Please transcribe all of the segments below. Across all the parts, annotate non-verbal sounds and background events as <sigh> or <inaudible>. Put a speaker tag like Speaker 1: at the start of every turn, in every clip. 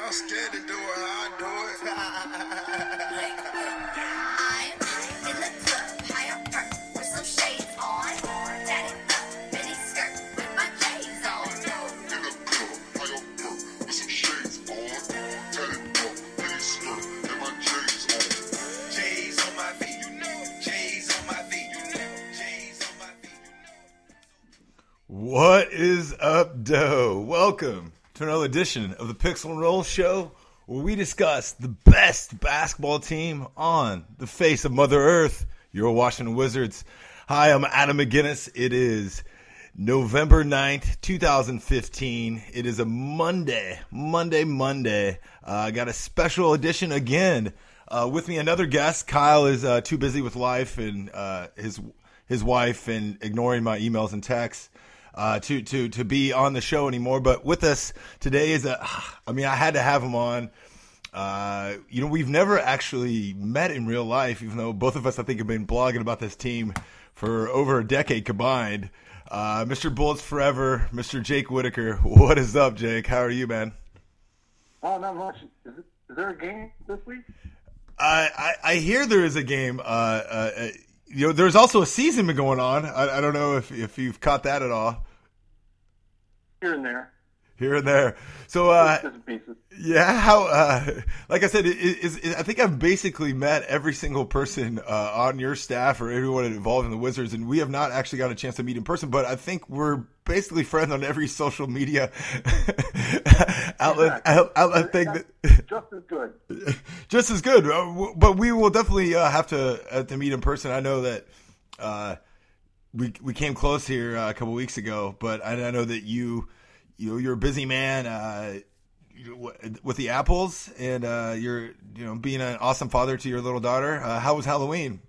Speaker 1: Y'all scared to do it how I do it. <laughs>
Speaker 2: I'm in the club, high up front, with some shades on. Tatted up, mini skirt, with my J's on.
Speaker 3: In the club, high up work, with some shades on. Tatted up, mini skirt, and my J's on.
Speaker 1: J's on my feet, you know. J's on my feet, you know. J's on my feet, you know.
Speaker 4: What is up, Doe? Welcome to another edition of the Pixel and Roll Show, where we discuss the best basketball team on the face of Mother Earth, your Washington Wizards. Hi, I'm Adam McGinnis. It is November 9th, 2015. It is a Monday, Monday, Monday. Uh, I got a special edition again. Uh, with me, another guest. Kyle is uh, too busy with life and uh, his his wife and ignoring my emails and texts uh, to to to be on the show anymore. But with us today is a, <sighs> I mean, I had to have him on. Uh, you know, we've never actually met in real life, even though both of us, I think, have been blogging about this team for over a decade combined. Uh, Mr. Bullets Forever, Mr. Jake Whitacre. What is up, Jake? How are you, man?
Speaker 5: Oh, not much. Is, it, is there a game this week?
Speaker 4: I, I, I hear there is a game. Uh, uh, uh, you know, there's also a season been going on. I, I don't know if, if you've caught that at all
Speaker 5: Here and there.
Speaker 4: here and there. So, uh,
Speaker 5: Bits and pieces.
Speaker 4: Yeah, how? Uh, like I said, it, it, it, I think I've basically met every single person uh, on your staff or everyone involved in the Wizards, and we have not actually got a chance to meet in person. But I think we're basically friends on every social media <laughs> outlet out- outlet thing. That, <laughs>
Speaker 5: Just as good. <laughs>
Speaker 4: just as good. Uh, But we will definitely uh, have to uh, to meet in person. I know that uh, we we came close here uh, a couple weeks ago, but I, I know that you you you're a busy man uh, with the apples, and uh, you're you know being an awesome father to your little daughter. Uh, how was Halloween?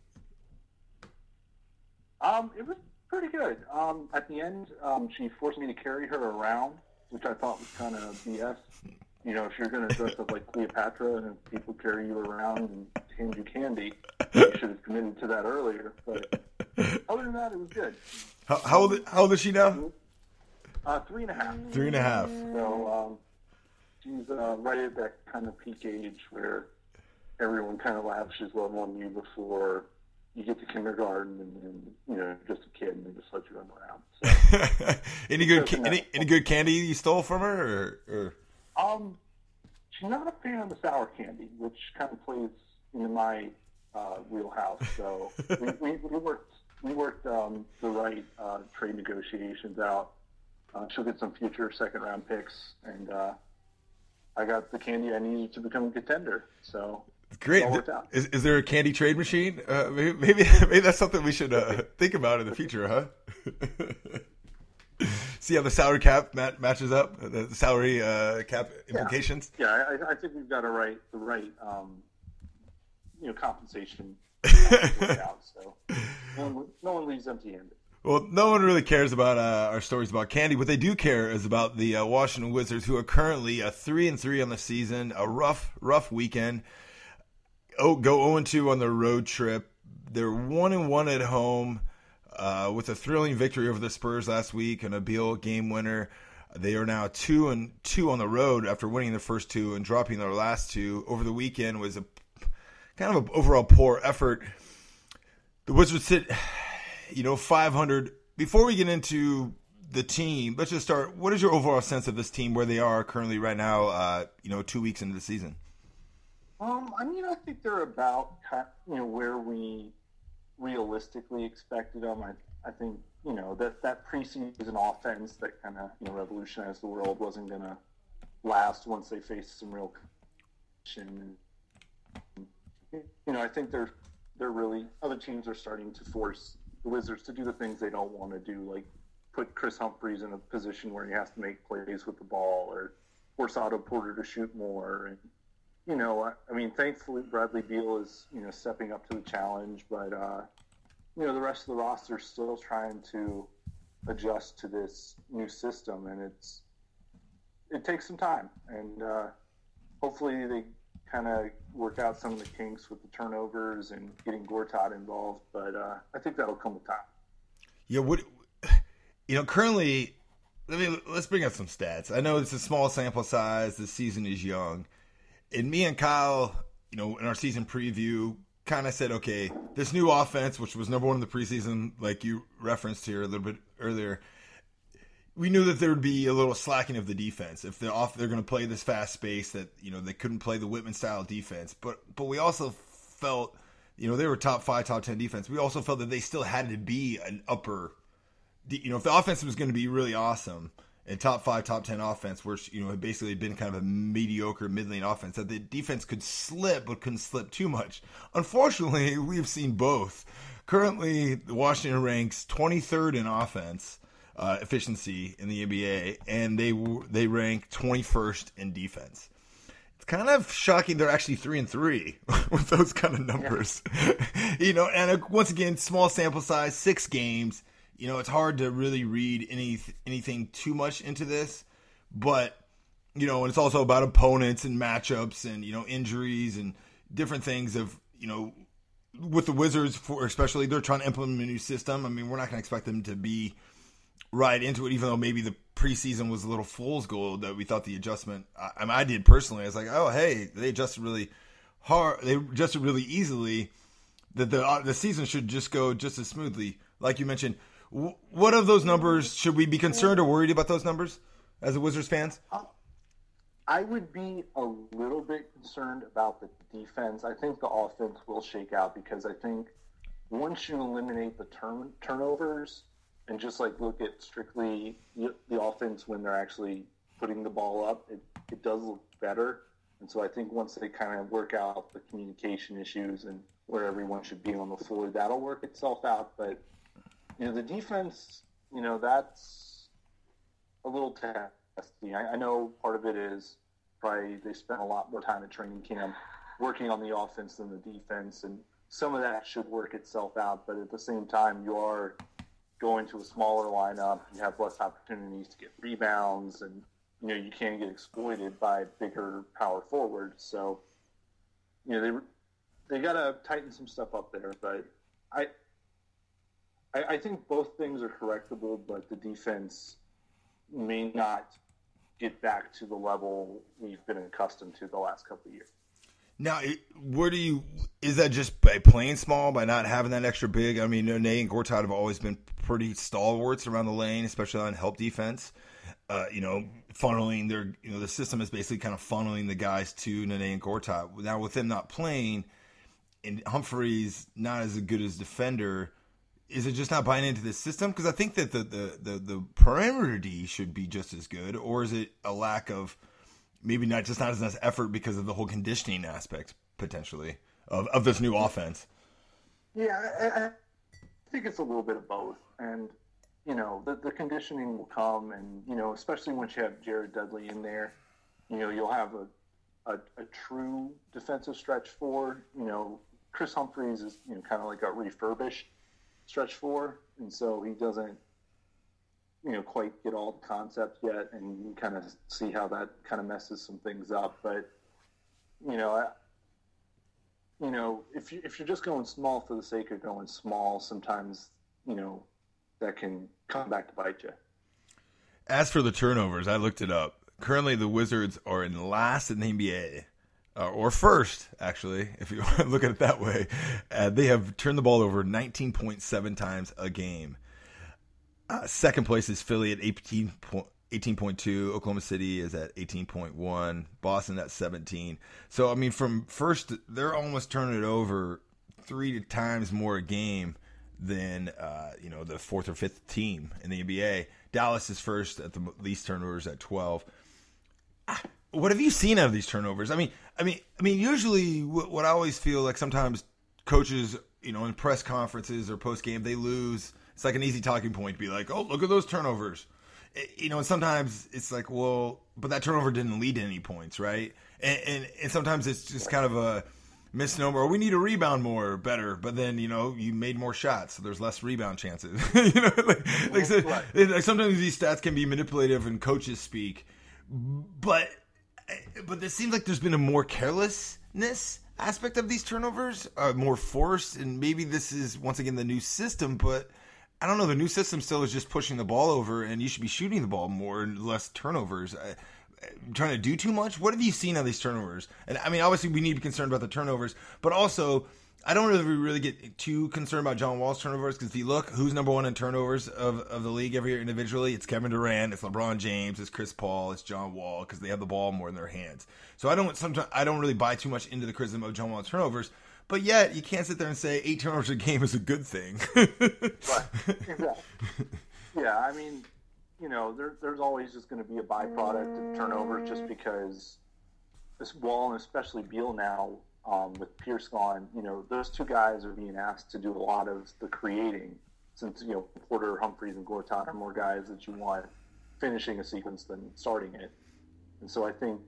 Speaker 5: Um, it was pretty good. Um, at the end, um, she forced me to carry her around, which I thought was kind of BS. You know, if you're going to dress up like Cleopatra and people carry you around and hand you candy, you should have committed to that earlier. But other than that, it was good.
Speaker 4: How, how old how old is she now?
Speaker 5: Uh, three and a half.
Speaker 4: Three and a half.
Speaker 5: So um, she's uh, right at that kind of peak age where everyone kind of lavishes love on you before you get to kindergarten and, and you know just a kid and they just let you run around. So, <laughs>
Speaker 4: any good ca- any, any good candy you stole from her? Or, or?
Speaker 5: um, she's not a fan of the sour candy, which kind of plays into my uh, wheelhouse. So <laughs> we, we, we worked we worked um, the right uh, trade negotiations out. Uh, she'll get some future second round picks, and uh, I got the candy I needed to become a contender. So
Speaker 4: Great.
Speaker 5: all worked out.
Speaker 4: Is, is there a candy trade machine? Uh, maybe, maybe <laughs> maybe that's something we should uh, think about in the future, huh? <laughs> See how the salary cap mat- matches up, the salary uh, cap implications.
Speaker 5: Yeah, I, I think we've got to right the right um, you know compensation <laughs> out. So no one, leaves empty-handed.
Speaker 4: Well, no one really cares about uh, our stories about candy. What they do care is about the uh, Washington Wizards, who are currently a three and three on the season. A rough, rough weekend. Oh, go zero and two on the road trip. They're one and one at home, uh, with a thrilling victory over the Spurs last week and a Beal game winner. They are now two and two on the road after winning the first two and dropping their last two. Over the weekend was a kind of an overall poor effort. The Wizards sit you know, 500. Before we get into the team, let's just start. What is your overall sense of this team, where they are currently right now, uh, you know, two weeks into the season?
Speaker 5: Um, I mean, I think they're about you know where we realistically expected them. I, I think you know that that preseason offense that kind of you know revolutionized the world wasn't going to last once they faced some real competition. You know, I think they're they're really other teams are starting to force the Wizards to do the things they don't want to do, like put Kris Humphries in a position where he has to make plays with the ball, or force Otto Porter to shoot more, and you know, I, I mean, thankfully Bradley Beal is you know stepping up to the challenge, but uh, you know the rest of the roster is still trying to adjust to this new system, and it's it takes some time, and uh, hopefully they kind of work out some of the kinks with the turnovers and getting Gortat involved. But uh, I think that'll come with time.
Speaker 4: Yeah, what you know, currently let me let's bring up some stats. I know it's a small sample size. The season is young, and me and Kyle, you know, in our season preview, kind of said, okay, this new offense, which was number one in the preseason, like you referenced here a little bit earlier, we knew that there would be a little slacking of the defense if they're off. They're going to play this fast space that you know they couldn't play the Wittman style defense, but but we also felt. You know, they were top five, top 10 defense. We also felt that they still had to be an upper you know, if the offense was going to be really awesome and top five, top ten offense, which you know had basically been kind of a mediocre mid-lane offense, that the defense could slip but couldn't slip too much. Unfortunately, <laughs> we've seen both. Currently, Washington ranks 23rd in offense uh, efficiency in the NBA, and they they rank 21st in defense. It's kind of shocking they're actually three and three <laughs> with those kind of numbers. <laughs> you know, and uh, once again, small sample size, six games you know, it's hard to really read any anything too much into this, but you know, and it's also about opponents and matchups and you know injuries and different things of you know with the Wizards for especially they're trying to implement a new system. I mean, we're not going to expect them to be right into it, even though maybe the preseason was a little fool's gold that we thought the adjustment. I, I, mean, I did personally. I was like, oh hey, they adjusted really hard. They adjusted really easily. That the uh, the season should just go just as smoothly, like you mentioned what of those numbers should we be concerned or worried about those numbers as a Wizards fans?
Speaker 5: I would be a little bit concerned about the defense. I think the offense will shake out because I think once you eliminate the turn turnovers and just like look at strictly the offense when they're actually putting the ball up, it, it does look better. And so I think once they kind of work out the communication issues and where everyone should be on the floor, that'll work itself out. But you know, the defense, you know, that's a little testy. I, I know part of it is probably they spent a lot more time at training camp working on the offense than the defense, and some of that should work itself out. But at the same time, you are going to a smaller lineup. You have less opportunities to get rebounds, and you know you can get exploited by bigger power forwards. So, you know they they got to tighten some stuff up there. But I I, I think both things are correctable, but the defense may not get back to the level we've been accustomed to the last couple of years.
Speaker 4: Now, where do you? Is that just by playing small, by not having that extra big? I mean, Nene and Gortat have always been pretty stalwarts around the lane, especially on help defense. Uh, you know, funneling their, you know, the system is basically kind of funneling the guys to Nene and Gortat. Now, with them not playing, and Humphries not as good as defender, is it just not buying into the system? Because I think that the, the, the, the perimeter D should be just as good, or is it a lack of maybe not just not as much effort because of the whole conditioning aspect potentially of, of this new offense?
Speaker 5: Yeah, I, I think it's a little bit of both, and you know the, the conditioning will come, and you know especially once you have Jared Dudley in there, you know you'll have a, a, a true defensive stretch four. You know Kris Humphries is you know kind of like a refurbished stretch four, and so he doesn't, you know, quite get all the concepts yet, and kind of see how that kind of messes some things up. But you know, I, you know, if you if you're just going small for the sake of going small, sometimes you know that can come back to bite you.
Speaker 4: As for the turnovers, I looked it up. Currently, the Wizards are in last in the NBA uh, or first, actually, if you <laughs> look at it that way. Uh, they have turned the ball over 19.7 times a game. Uh, second place is Philly at 18 18.2. Oklahoma City is at 18.1. Boston at 17. So, I mean, from first, they're almost turning it over three times more a game than, uh, you know, the fourth or fifth team in the NBA. Dallas is first at the least turnovers at 12 what have you seen out of these turnovers? I mean, I mean, I mean, usually what I always feel like sometimes coaches, you know, in press conferences or post game, they lose. It's like an easy talking point to be like, "Oh, look at those turnovers," you know. And sometimes it's like, "Well, but that turnover didn't lead to any points, right?" And and, and sometimes it's just kind of a misnomer. Or we need to rebound more, better. But then you know you made more shots, so there's less rebound chances. <laughs> you know, like, like, so, like sometimes these stats can be manipulative in coaches speak, but but it seems like there's been a more carelessness aspect of these turnovers, uh, more force, and maybe this is once again the new system. But I don't know. The new system still is just pushing the ball over, and you should be shooting the ball more and less turnovers. I, trying to do too much. What have you seen on these turnovers? And I mean, obviously, we need to be concerned about the turnovers, but also. I don't really really get too concerned about John Wall's turnovers because if you look, who's number one in turnovers of, of the league every year individually? It's Kevin Durant, it's LeBron James, it's Chris Paul, it's John Wall because they have the ball more in their hands. So I don't sometimes I don't really buy too much into the criticism of John Wall's turnovers. But yet, you can't sit there and say eight turnovers a game is a good thing.
Speaker 5: Right. Yeah, I mean, you know, there, there's always just going to be a byproduct of turnovers just because this Wall and especially Beal now um, with Pierce gone, you know, those two guys are being asked to do a lot of the creating since, you know, Porter, Humphries, and Gortat are more guys that you want finishing a sequence than starting it. And so I think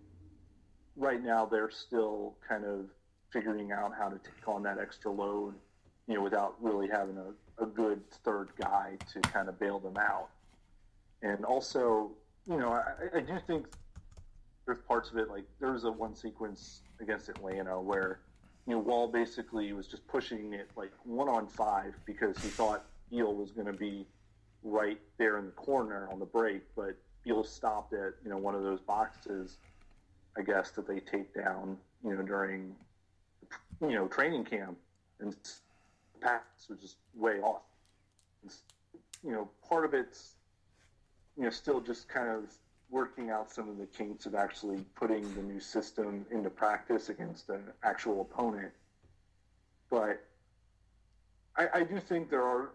Speaker 5: right now they're still kind of figuring out how to take on that extra load, you know, without really having a, a good third guy to kind of bail them out. And also, you know, I, I do think there's parts of it like there was a one sequence against Atlanta where you know Wall basically was just pushing it like one on five because he thought Beal was going to be right there in the corner on the break, but Beal stopped at you know one of those boxes, I guess that they take down you know during you know training camp and the pass was just way off. You know, part of it's you know still just kind of working out some of the kinks of actually putting the new system into practice against an actual opponent. But I, I do think there are,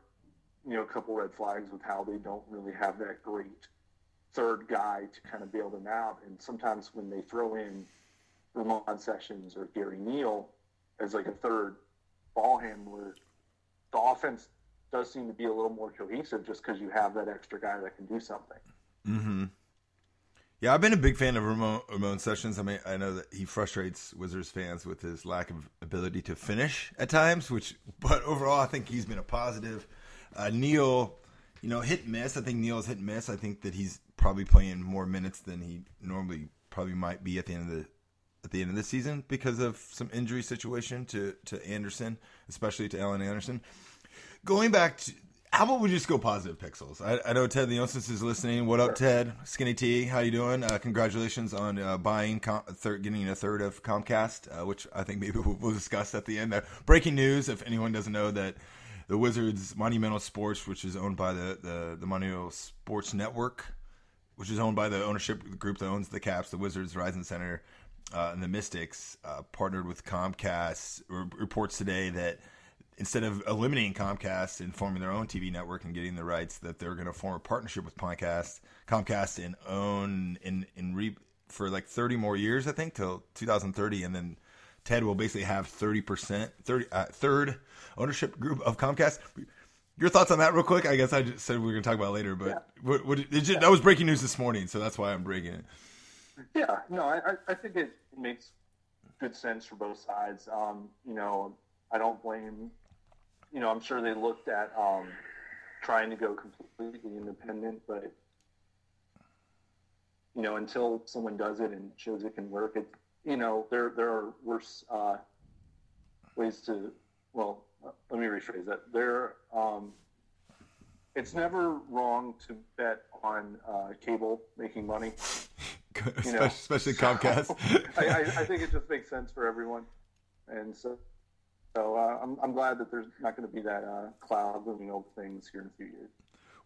Speaker 5: you know, a couple red flags with how they don't really have that great third guy to kind of bail them out. And sometimes when they throw in Ramon Sessions or Gary Neal as like a third ball handler, the offense does seem to be a little more cohesive just because you have that extra guy that can do something.
Speaker 4: Mm-hmm. Yeah, I've been a big fan of Ramon, Ramon Sessions. I mean, I know that he frustrates Wizards fans with his lack of ability to finish at times, which, but overall, I think he's been a positive. Uh, Neil, you know, hit and miss. I think Neil's hit and miss. I think that he's probably playing more minutes than he normally probably might be at the end of the at the end of the season because of some injury situation to to Anderson, especially to Alan Anderson. Going back to how about we just go positive pixels? I, I know Ted the Leonsis is listening. What up, Ted? Skinny T, how you doing? Uh, congratulations on uh, buying, com- getting a third of Comcast, uh, which I think maybe <laughs> we'll, we'll discuss at the end. Uh, breaking news: if anyone doesn't know that the Wizards Monumental Sports, which is owned by the the, the Monumental Sports Network, which is owned by the ownership group that owns the Caps, the Wizards, Verizon Center, uh, and the Mystics, uh, partnered with Comcast. R- reports today that instead of eliminating Comcast and forming their own TV network and getting the rights, that they're going to form a partnership with Comcast, Comcast and own in in re for like 30 more years, I think, till 2030, and then Ted will basically have 30 percent, 30 uh, third ownership group of Comcast. Your thoughts on that, real quick? I guess I just said we are going to talk about it later, but
Speaker 5: Yeah.
Speaker 4: what, what, it just, that was breaking news this morning, so that's why I'm breaking it.
Speaker 5: Yeah, no, I, I- think it makes good sense for both sides. Um, you know, I don't blame. You know, I'm sure they looked at um, trying to go completely independent, but you know, until someone does it and shows it can work, it you know, there there are worse uh, ways to. Well, let me rephrase that. There, um, it's never wrong to bet on uh, cable making money. <laughs> You know,
Speaker 4: especially Comcast.
Speaker 5: I, I, I think it <laughs> just makes sense for everyone, and so so uh, I'm I'm glad that there's not going to be that uh, cloud looming over things here in a few years.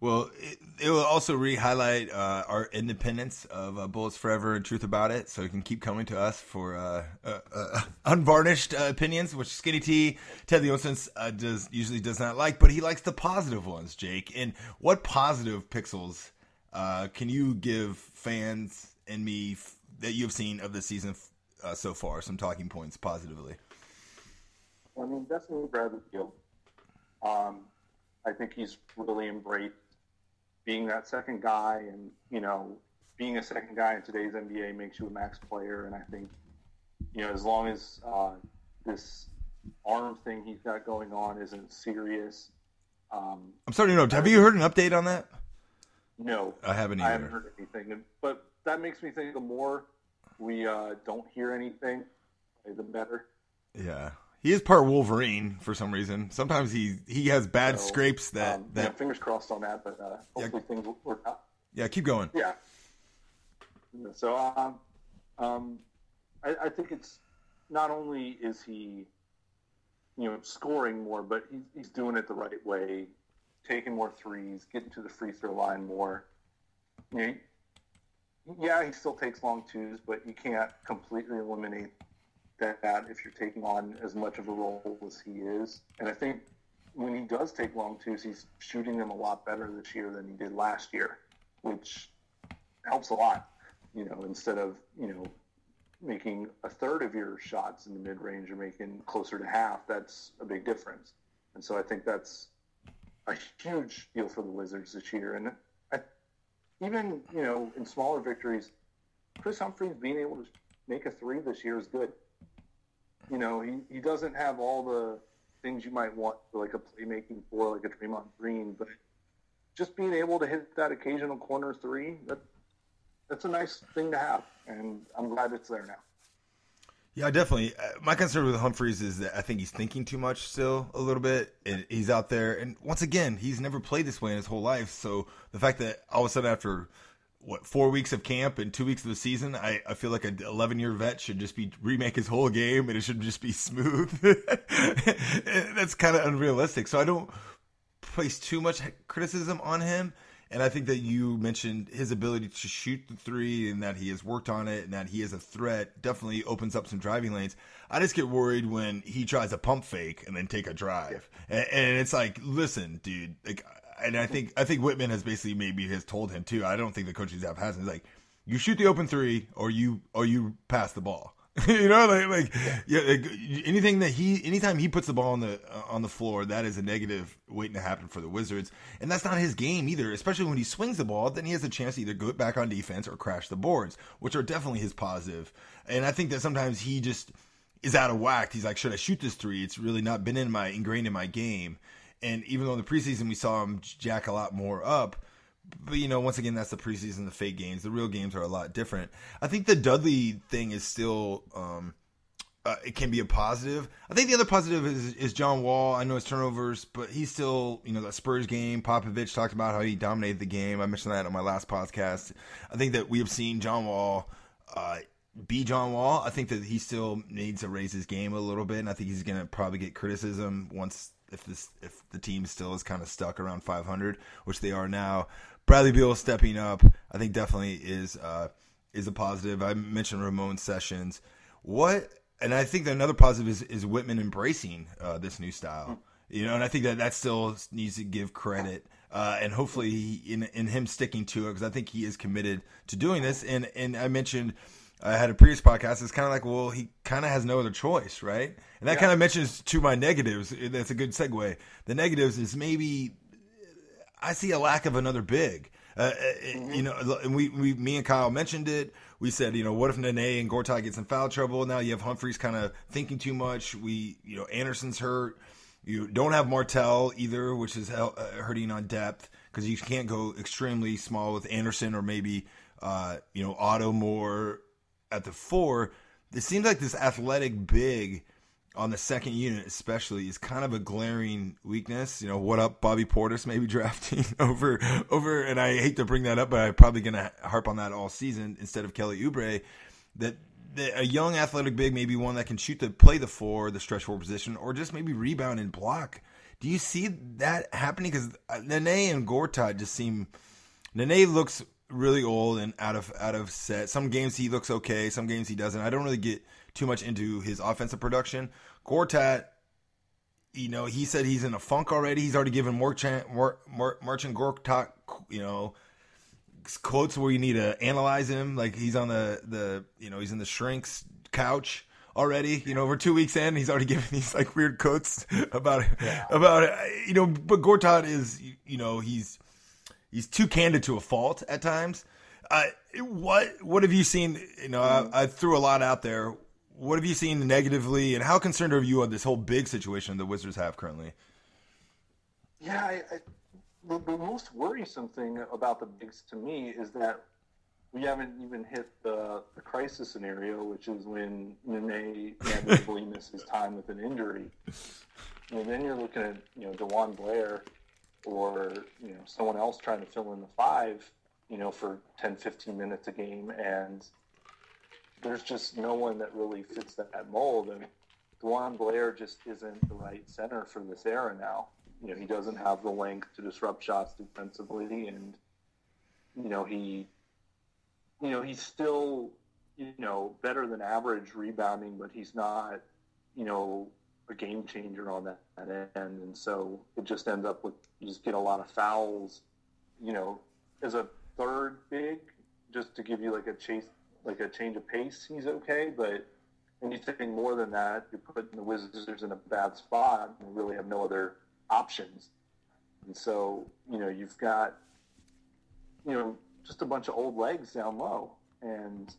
Speaker 4: Well, it, it will also re-highlight uh, our independence of uh, Bullets Forever and Truth About It, so you can keep coming to us for uh, uh, uh, <laughs> unvarnished uh, opinions, which Skinny T, Ted uh, does usually does not like, but he likes the positive ones, Jake. And what positive pixels uh, can you give fans and me f- that you have seen of the season uh, so far? Some talking points positively.
Speaker 5: I mean, definitely Bradley Beal. Um, I think he's really embraced being that second guy, and you know, being a second guy in today's NBA makes you a max player. And I think, you know, as long as uh, this arm thing he's got going on isn't serious, um,
Speaker 4: I'm sorry to interrupt. Have you heard an update on that?
Speaker 5: no,
Speaker 4: I haven't Either.
Speaker 5: I haven't heard anything. But that makes me think the more we uh, don't hear anything, the better.
Speaker 4: Yeah, He is part Wolverine for some reason. Sometimes he he has bad
Speaker 5: So,
Speaker 4: scrapes that
Speaker 5: um, yeah, fingers crossed on that, but uh,
Speaker 4: Yeah.
Speaker 5: hopefully things will work out.
Speaker 4: yeah. Keep going.
Speaker 5: Yeah. So um, um, I, I think it's not only is he, you know, scoring more, but he's, he's doing it the right way, taking more threes, getting to the free throw line more. You know, Mm-hmm. yeah, he still takes long twos, but you can't completely eliminate that if you're taking on as much of a role as he is. And I think when he does take long twos, he's shooting them a lot better this year than he did last year, which helps a lot. You know, instead of you know making a third of your shots in the mid range, you're making closer to half. That's a big difference. And so I think that's a huge deal for the Wizards this year. And even you know in smaller victories, Kris Humphries being able to make a three this year is good. You know, he, he doesn't have all the things you might want for like a playmaking four, like a Draymond Green, but just being able to hit that occasional corner three, that that's a nice thing to have, and I'm glad it's there now.
Speaker 4: Yeah, definitely. Uh, My concern with Humphries is that I think he's thinking too much still a little bit. And he's out there, and once again, he's never played this way in his whole life. So the fact that all of a sudden after what four weeks of camp and two weeks of the season, I, I feel like an 11 year vet should just be remake his whole game, and it should just be smooth. <laughs> That's kind of unrealistic. So I don't place too much criticism on him. And I think that you mentioned his ability to shoot the three and that he has worked on it and that he is a threat definitely opens up some driving lanes. I just get worried when he tries a pump fake and then take a drive. And, and it's like, listen, dude, like, and I think, I think Wittman has basically maybe has told him too. I don't think the coaching staff has. It's like, you shoot the open three or you, or you pass the ball. <laughs> you know, like, like yeah, like, anything that he, anytime he puts the ball on the uh, on the floor, that is a negative waiting to happen for the Wizards, and that's not his game either. Especially when he swings the ball, then he has a chance to either go back on defense or crash the boards, which are definitely his positive. And I think that sometimes he just is out of whack. He's like, should I shoot this three? It's really not been in my ingrained in my game. And even though in the preseason we saw him jack a lot more up, but you know, once again, that's the preseason, the fake games. The real games are a lot different. I think the Dudley thing is still, um, uh, it can be a positive. I think the other positive is is John Wall. I know his turnovers, but he's still, you know, that Spurs game. Popovich talked about how he dominated the game. I mentioned that on my last podcast. I think that we have seen John Wall. Uh, be John Wall. I think that he still needs to raise his game a little bit, and I think he's going to probably get criticism once if this if the team still is kind of stuck around 500, which they are now. Bradley Beal stepping up, I think definitely is uh, is a positive. I mentioned Ramon Sessions. What and I think another positive is, is Wittman embracing uh, this new style. You know, and I think that that still needs to give credit. Uh, and hopefully, he, in in him sticking to it, because I think he is committed to doing this. And and I mentioned I had a previous podcast. It's kind of like, well, he kind of has no other choice, right? And that kind of mentions to my negatives. That's a good segue. The negatives is maybe I see a lack of another big. Uh, uh, You know, and we, we, me and Kyle mentioned it. We said, you know, what if Nene and Gortat gets in foul trouble? Now you have Humphries kind of thinking too much. We, you know, Anderson's hurt. You don't have Martell either, which is uh, hurting on depth because you can't go extremely small with Anderson or maybe, uh, you know, Otto more at the four. It seems like this athletic big on the second unit, especially, is kind of a glaring weakness. You know, what up, Bobby Portis maybe <laughs> drafting over over, and I hate to bring that up, but I'm probably going to harp on that all season instead of Kelly Oubre. That, that a young athletic big, maybe one that can shoot the play the four, the stretch four position, or just maybe rebound and block. Do you see that happening? Because uh, Nene and Gortat just seem. Nene looks really old and out of out of set. Some games he looks okay, some games he doesn't. I don't really get too much into his offensive production. Gortat, you know, he said he's in a funk already. He's already given Marcin, Mar, Mar, Marcin Gortat, you know, quotes where you need to analyze him. Like he's on the the you know he's in the shrinks couch already. You know, we're two weeks in, he's already <laughs> giving these like weird quotes about about you know. But Gortat is you know he's he's too candid to a fault at times. Uh, what what have you seen? You know, I, I threw a lot out there. What have you seen negatively, and how concerned are you on this whole big situation the Wizards have currently?
Speaker 5: Yeah, I, I, the, the most worrisome thing about the bigs to me is that we haven't even hit the, the crisis scenario, which is when Nene inevitably <laughs> misses time with an injury. And then you're looking at you know DeJuan Blair or you know someone else trying to fill in the five, you know, for 10, 15 minutes a game, and there's just no one that really fits that mold. And DeJuan Blair just isn't the right center for this era now. You know, he doesn't have the length to disrupt shots defensively, and you know he, you know, he's still you know better than average rebounding, but he's not, you know, a game changer on that, that end. And so it just ends up with you just get a lot of fouls. You know, as a third big, just to give you like a chase, like a change of pace, he's okay, but anything more than that, you're putting the Wizards in a bad spot and really have no other options. And so, you know, you've got, you know, just a bunch of old legs down low. And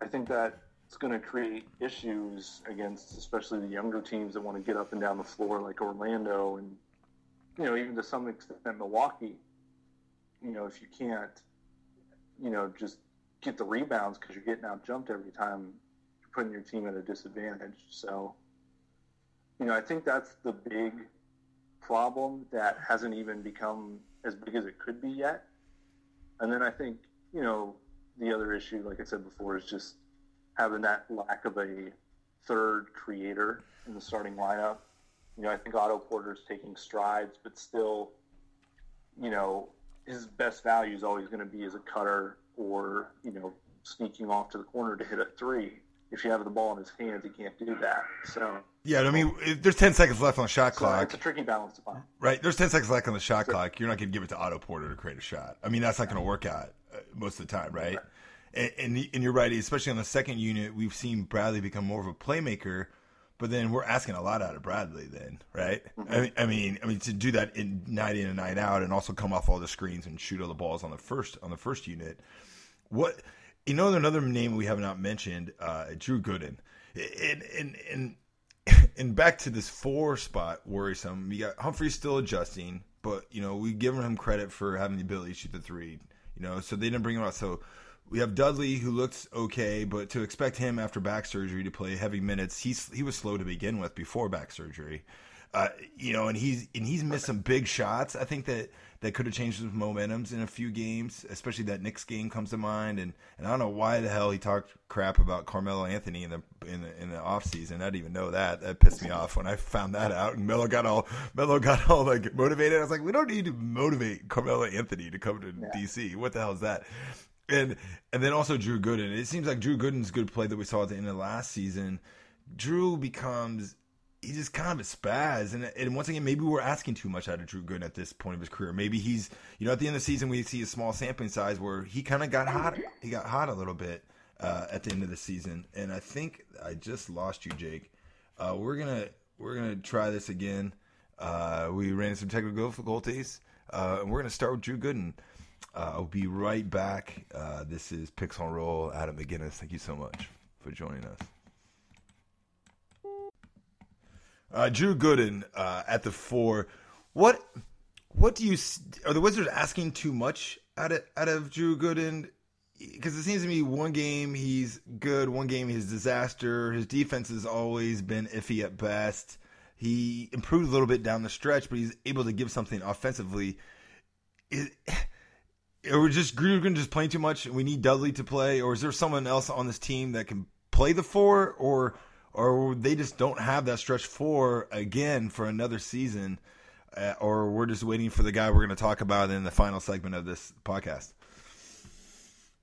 Speaker 5: I think that it's going to create issues against especially the younger teams that want to get up and down the floor like Orlando and, you know, even to some extent Milwaukee. You know, if you can't, you know, just get the rebounds because you're getting out jumped every time, you're putting your team at a disadvantage. So, you know, I think that's the big problem that hasn't even become as big as it could be yet. And then I think, you know, the other issue, like I said before, is just having that lack of a third creator in the starting lineup. You know, I think Otto Porter's taking strides, but still, you know, his best value is always going to be as a cutter or, you know, sneaking off to the corner to hit a three. If you have the ball in his hands, he can't do that. So,
Speaker 4: Yeah, I mean, there's 10 seconds left on the shot
Speaker 5: so
Speaker 4: clock.
Speaker 5: it's a tricky balance to find.
Speaker 4: Right. There's 10 seconds left on the shot clock. You're not going to give it to Otto Porter to create a shot. I mean, that's not going to work out uh, most of the time, right? And, and, and you're right, especially on the second unit, we've seen Bradley become more of a playmaker, but then we're asking a lot out of Bradley then, right? I, mean, I mean, I mean to do that in night in and night out and also come off all the screens and shoot all the balls on the first on the first unit. What you know, another name we have not mentioned, uh, Drew Gooden, and and and <laughs> and back to this four spot worrisome. You got Humphrey still adjusting, but you know we give him credit for having the ability to shoot the three. You know, so they didn't bring him out. So we have Dudley who looks okay, but to expect him after back surgery to play heavy minutes, he's he was slow to begin with before back surgery. Uh, you know, and he's and he's missed some big shots. I think that that could have changed his momentums in a few games, especially that Knicks game comes to mind. And, and I don't know why the hell he talked crap about Carmelo Anthony in the in the in the off season. I didn't even know that. That pissed me off when I found that out. And Melo got all Melo got all like motivated. I was like, we don't need to motivate Carmelo Anthony to come to DC. What the hell is that? And and then also Drew Gooden. It seems like Drew Gooden's good play that we saw at the end of last season. Drew becomes he's just kind of a spaz. And, and once again, maybe we're asking too much out of Drew Gooden at this point of his career. Maybe he's, you know, at the end of the season, we see a small sampling size where he kind of got hot. He got hot a little bit uh, at the end of the season. And I think I just lost you, Jake. Uh, we're gonna we're gonna try this again. Uh, we ran into some technical difficulties, uh, and we're gonna start with Drew Gooden. Uh, I'll be right back. Uh, this is Pixel and Roll. Adam McGinnis, thank you so much for joining us. Uh, Drew Gooden uh, at the four. What what do you are the Wizards asking too much out of out of Drew Gooden? Because it seems to me one game he's good, one game he's disaster. His defense has always been iffy at best. He improved a little bit down the stretch, but he's able to give something offensively. Is, <sighs> we just Drew Gooden just playing too much? and We need Dudley to play, or is there someone else on this team that can play the four, or or they just don't have that stretch four again for another season, uh, or we're just waiting for the guy we're going to talk about in the final segment of this podcast.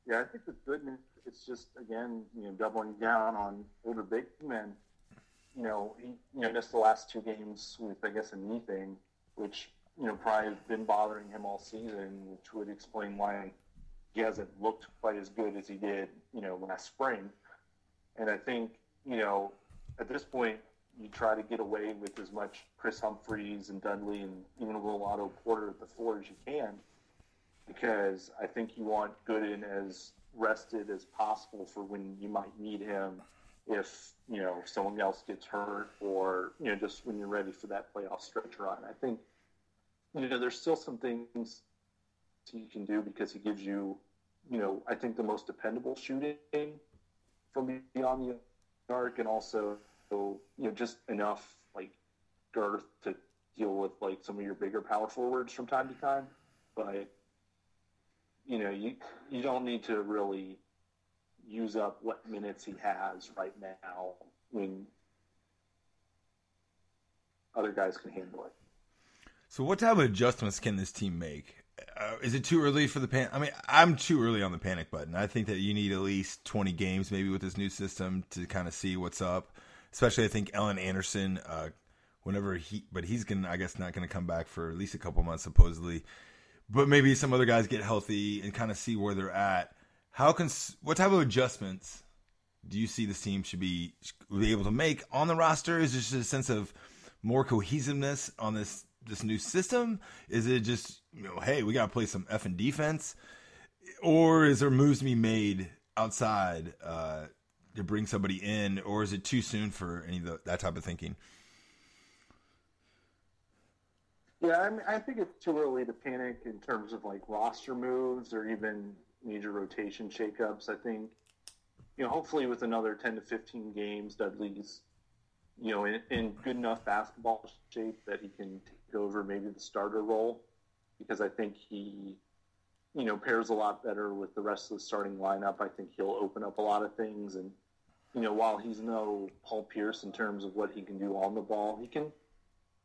Speaker 5: Yeah, I think the good news it's just again, you know, doubling down on older big men. You know, he you know missed the last two games with I guess a knee thing, which you know probably has been bothering him all season, which would explain why he hasn't looked quite as good as he did, you know, last spring. And I think you know at this point you try to get away with as much Kris Humphries and Dudley and even a little Otto Porter at the four as you can because I think you want Gooden as rested as possible for when you might need him if you know someone else gets hurt or you know just when you're ready for that playoff stretch run. I think you know there's still some things you can do because he gives you you know, I think the most dependable shooting from beyond the arc, and also, you know, just enough like girth to deal with like some of your bigger power forwards from time to time. But you know, you you don't need to really use up what minutes he has right now when other guys can handle it.
Speaker 4: So, what type of adjustments can this team make? Uh, is it too early for the pan? I mean, I'm too early on the panic button. I think that you need at least 20 games, maybe with this new system, to kind of see what's up. Especially, I think Alan Anderson, uh, whenever he, but he's gonna, I guess, not gonna come back for at least a couple months, supposedly. But maybe some other guys get healthy and kind of see where they're at. How can, what type of adjustments do you see this team should be, be able to make on the roster? Is it just a sense of more cohesiveness on this this new system? Is it just you know, hey, we got to play some F and defense, or is there moves to be made outside uh, to bring somebody in, or is it too soon for any of the, that type of thinking?
Speaker 5: Yeah, I, mean, I think it's too early to panic in terms of like roster moves or even major rotation shakeups. I think, you know, hopefully with another 10 to 15 games, Dudley's, you know, in, in good enough basketball shape that he can over maybe the starter role because I think he, you know, pairs a lot better with the rest of the starting lineup. I think he'll open up a lot of things. And, you know, while he's no Paul Pierce in terms of what he can do on the ball, he can,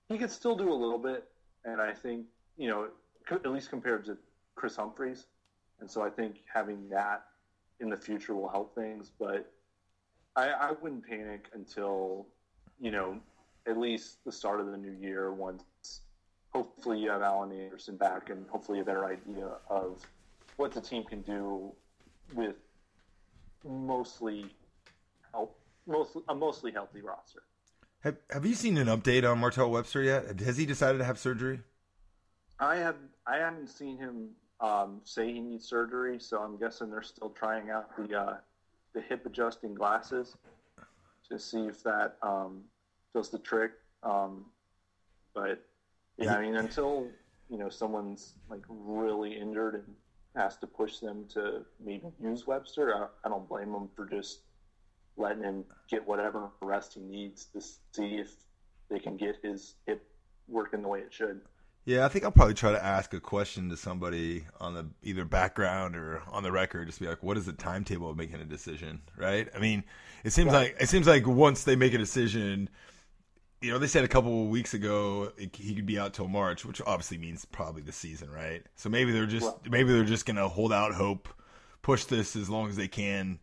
Speaker 5: he can still do a little bit and I think you know at least compared to Kris Humphries, and so I think having that in the future will help things. But I, I wouldn't panic until you know at least the start of the new year once hopefully you have Alan Anderson back and hopefully a better idea of what the team can do with mostly help mostly a mostly healthy roster.
Speaker 4: Have Have you seen an update on Martell Webster yet? Has he decided to have surgery?
Speaker 5: I have I haven't seen him um, say he needs surgery, so I'm guessing they're still trying out the uh, the hip adjusting glasses to see if that um, does the trick. Um, but yeah, I mean, until you know someone's like really injured and has to push them to maybe use Webster, I, I don't blame them for just letting him get whatever rest he needs to see if they can get his hip working the way it should.
Speaker 4: Yeah, I think I'll probably try to ask a question to somebody on the either background or on the record, just be like, "What is the timetable of making a decision?" Right? I mean, it seems
Speaker 5: Right.
Speaker 4: like it seems like once they make a decision, you know, they said a couple of weeks ago it, he could be out till March, which obviously means probably the season, right? So maybe they're just
Speaker 5: Well-
Speaker 4: maybe they're just gonna hold out hope, push this as long as they can,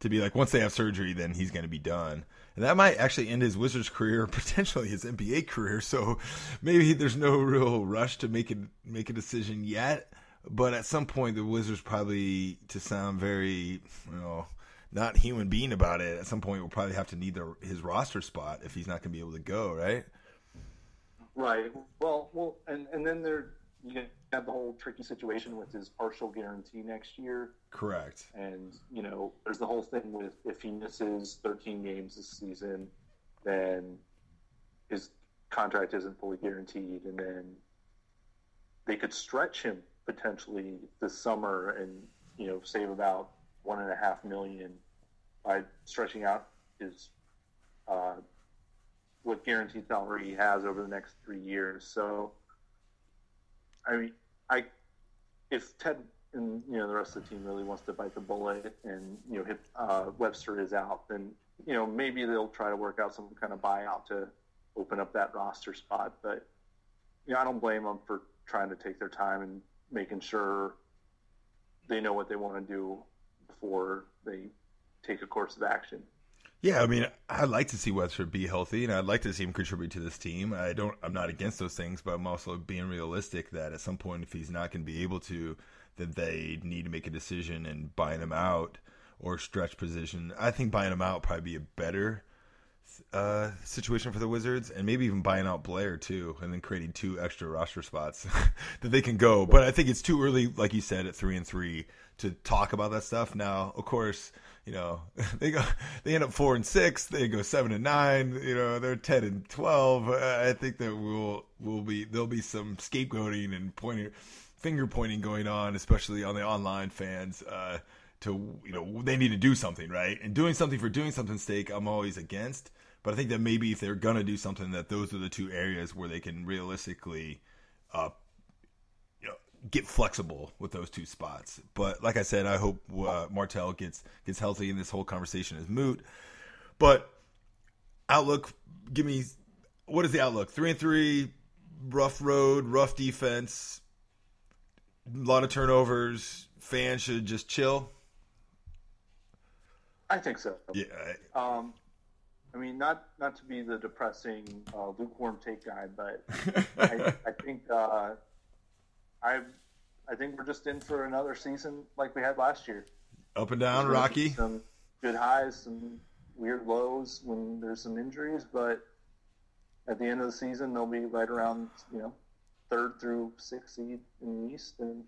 Speaker 4: to be like once they have surgery, then he's gonna be done. And that might actually end his Wizards career, <laughs> potentially his NBA career. So maybe there's no real rush to make it make a decision yet. But at some point, the Wizards probably, to sound very, you know, not human being about it, at some point we'll probably have to need their, his roster spot if he's not going to be able to go, right?
Speaker 5: Right. Well, well, and and then there you have the whole tricky situation with his partial guarantee next year,
Speaker 4: Correct.
Speaker 5: and you know there's the whole thing with if he misses 13 games this season, then his contract isn't fully guaranteed, and then they could stretch him potentially this summer and you know save about one and a half million by stretching out his uh, what guaranteed salary he has over the next three years. So, I mean, I if Ted and you know the rest of the team really wants to bite the bullet and you know hit uh, Webster is out, then you know maybe they'll try to work out some kind of buyout to open up that roster spot. But you know, I don't blame them for trying to take their time and making sure they know what they want to do before they take a course of action.
Speaker 4: Yeah, I mean, I'd like to see Webster be healthy, and I'd like to see him contribute to this team. I don't, I'm not against those things, but I'm also being realistic that at some point, if he's not going to be able to, then they need to make a decision and buying him out or stretch position. I think buying him out probably be a better uh, situation for the Wizards, and maybe even buying out Blair too, and then creating two extra roster spots <laughs> that they can go. But I think it's too early, like you said, at three and three to talk about that stuff. Now, of course, you know <laughs> they go, they end up four and six, they go seven and nine. You know they're ten and twelve. Uh, I think that we'll will be there'll be some scapegoating and pointing finger pointing going on, especially on the online fans. Uh, to you know, they need to do something, right? And doing something for doing something's sake, I'm always against. But I think that maybe if they're gonna do something, that those are the two areas where they can realistically, uh, get flexible with those two spots. But like I said, I hope uh, Martell gets gets healthy, and this whole conversation is moot. But outlook, give me what is the outlook? Three and three, rough road, rough defense, a lot of turnovers. Fans should just chill.
Speaker 5: I think so.
Speaker 4: Yeah,
Speaker 5: Um, I mean, not not to be the depressing uh, lukewarm take guy, but <laughs> I, I think uh, I I think we're just in for another season like we had last year.
Speaker 4: up and down,
Speaker 5: There's
Speaker 4: Rocky.
Speaker 5: Some good highs, some weird lows when there's some injuries, but at the end of the season, they'll be right around you know third through sixth seed in the East, and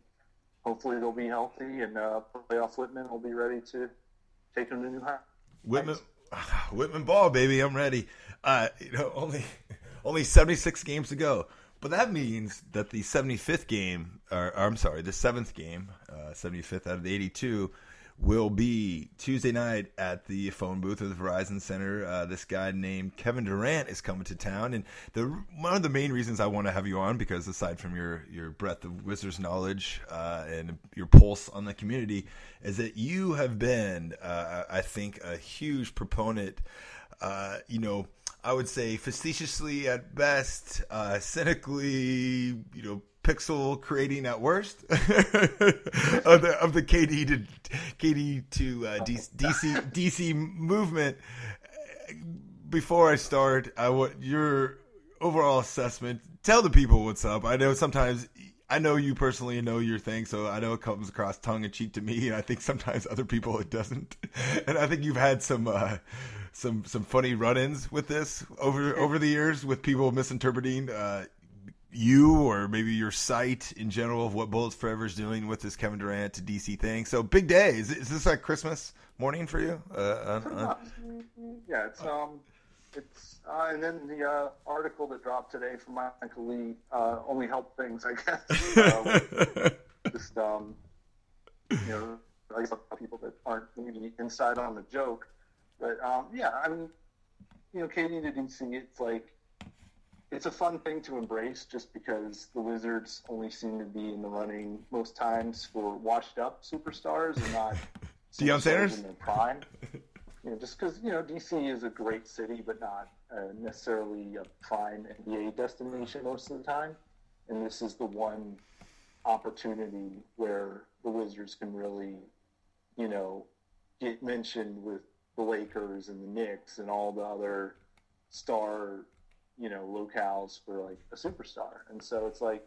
Speaker 5: hopefully they'll be healthy, and uh, playoff Wittman will be ready to take them to new heights.
Speaker 4: Wittman, <sighs> Wittman ball, baby. I'm ready. Uh, you know, only <laughs> only 76 games to go. But that means that the 75th game, or, or I'm sorry, the seventh game, uh, 75th out of the 82, will be Tuesday night at the phone booth of the Verizon Center. Uh, this guy named Kevin Durant is coming to town, and the one of the main reasons I want to have you on because aside from your your breadth of Wizards knowledge uh, and your pulse on the community, is that you have been, uh, I think, a huge proponent. Uh, you know, I would say facetiously at best, uh, cynically, you know, pixel creating at worst <laughs> of the of the KD to KD to uh, DC, DC DC movement. Before I start, I want your overall assessment. Tell the people what's up. I know sometimes. I know you personally know your thing, so I know it comes across tongue in cheek to me, and I think sometimes other people it doesn't. <laughs> And I think you've had some uh, some some funny run-ins with this over over the years with people misinterpreting uh, you or maybe your site in general of what Bullets Forever is doing with this Kevin Durant to DC thing. So big day. Is, is this like Christmas morning for you? Uh, on- on-
Speaker 5: Yeah, it's um, it's uh, and then the uh, article that dropped today from Michael Lee uh, only helped things, I guess. <laughs> Uh, just um, you know, I guess people that aren't maybe inside on the joke, but um, yeah, I mean, you know, KD to DC, it's like it's a fun thing to embrace just because the Wizards only seem to be in the running most times for washed up superstars and not <laughs>
Speaker 4: Deion Sanders?
Speaker 5: in their prime. You know, just because you know DC is a great city, but not uh, necessarily a prime NBA destination most of the time. And this is the one opportunity where the Wizards can really, you know, get mentioned with the Lakers and the Knicks and all the other star, you know, locales for like a superstar. And so it's like,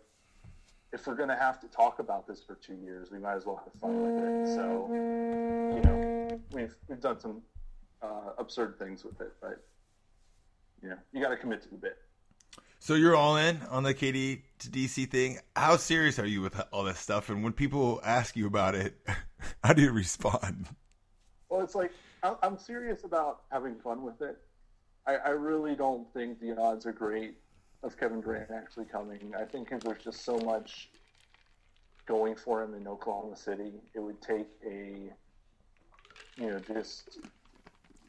Speaker 5: if we're going to have to talk about this for two years, we might as well have fun with it. So, you know, we've we've done some uh, absurd things with it, but you know, you got to commit to the bit.
Speaker 4: so you're all in on the KD to DC thing. How serious are you with all this stuff? And when people ask you about it, <laughs> how do you respond?
Speaker 5: Well, it's like I'm, serious about having fun with it. I, I really don't think the odds are great of Kevin Durant actually coming. I think there's just so much going for him in Oklahoma City, it would take a you know just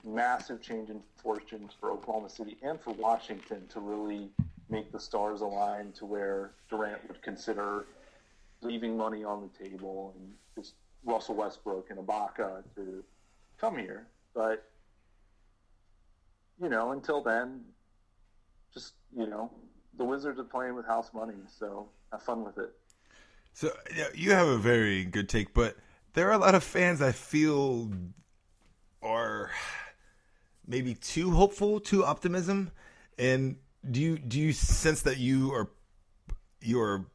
Speaker 5: massive change in fortunes for Oklahoma City and for Washington to really make the stars align to where Durant would consider leaving money on the table and just Russell Westbrook and Ibaka to come here. But you know, until then, just you know, the Wizards are playing with house money, so have fun with it.
Speaker 4: So you have a very good take, but there are a lot of fans I feel are maybe too hopeful, too optimism. And do you do you sense that you are you're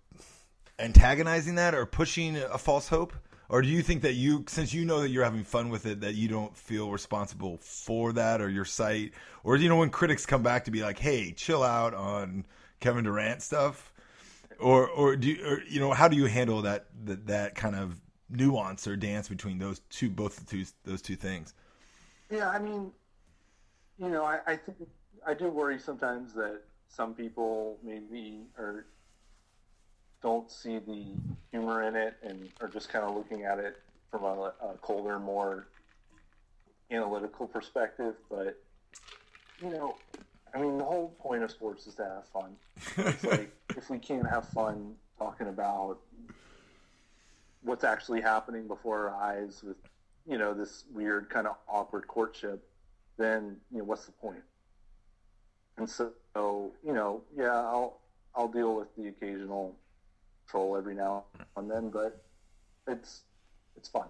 Speaker 4: antagonizing that or pushing a false hope? Or do you think that you, since you know that you're having fun with it, that you don't feel responsible for that or your site? Or, do you know, when critics come back to be like, hey, chill out on Kevin Durant stuff? Or, or do you, or, you know, how do you handle that, that, that kind of nuance or dance between those two, both the two, those two things?
Speaker 5: Yeah, I mean, you know, I, I think I do worry sometimes that some people maybe are don't see the humor in it and are just kind of looking at it from a, a colder, more analytical perspective. But you know, I mean, the whole point of sports is to have fun. It's <laughs> like if we can't have fun talking about what's actually happening before our eyes with you know this weird kind of awkward courtship, then you know what's the point? And so, you know, yeah, I'll I'll deal with the occasional troll every now and then, but it's it's fun.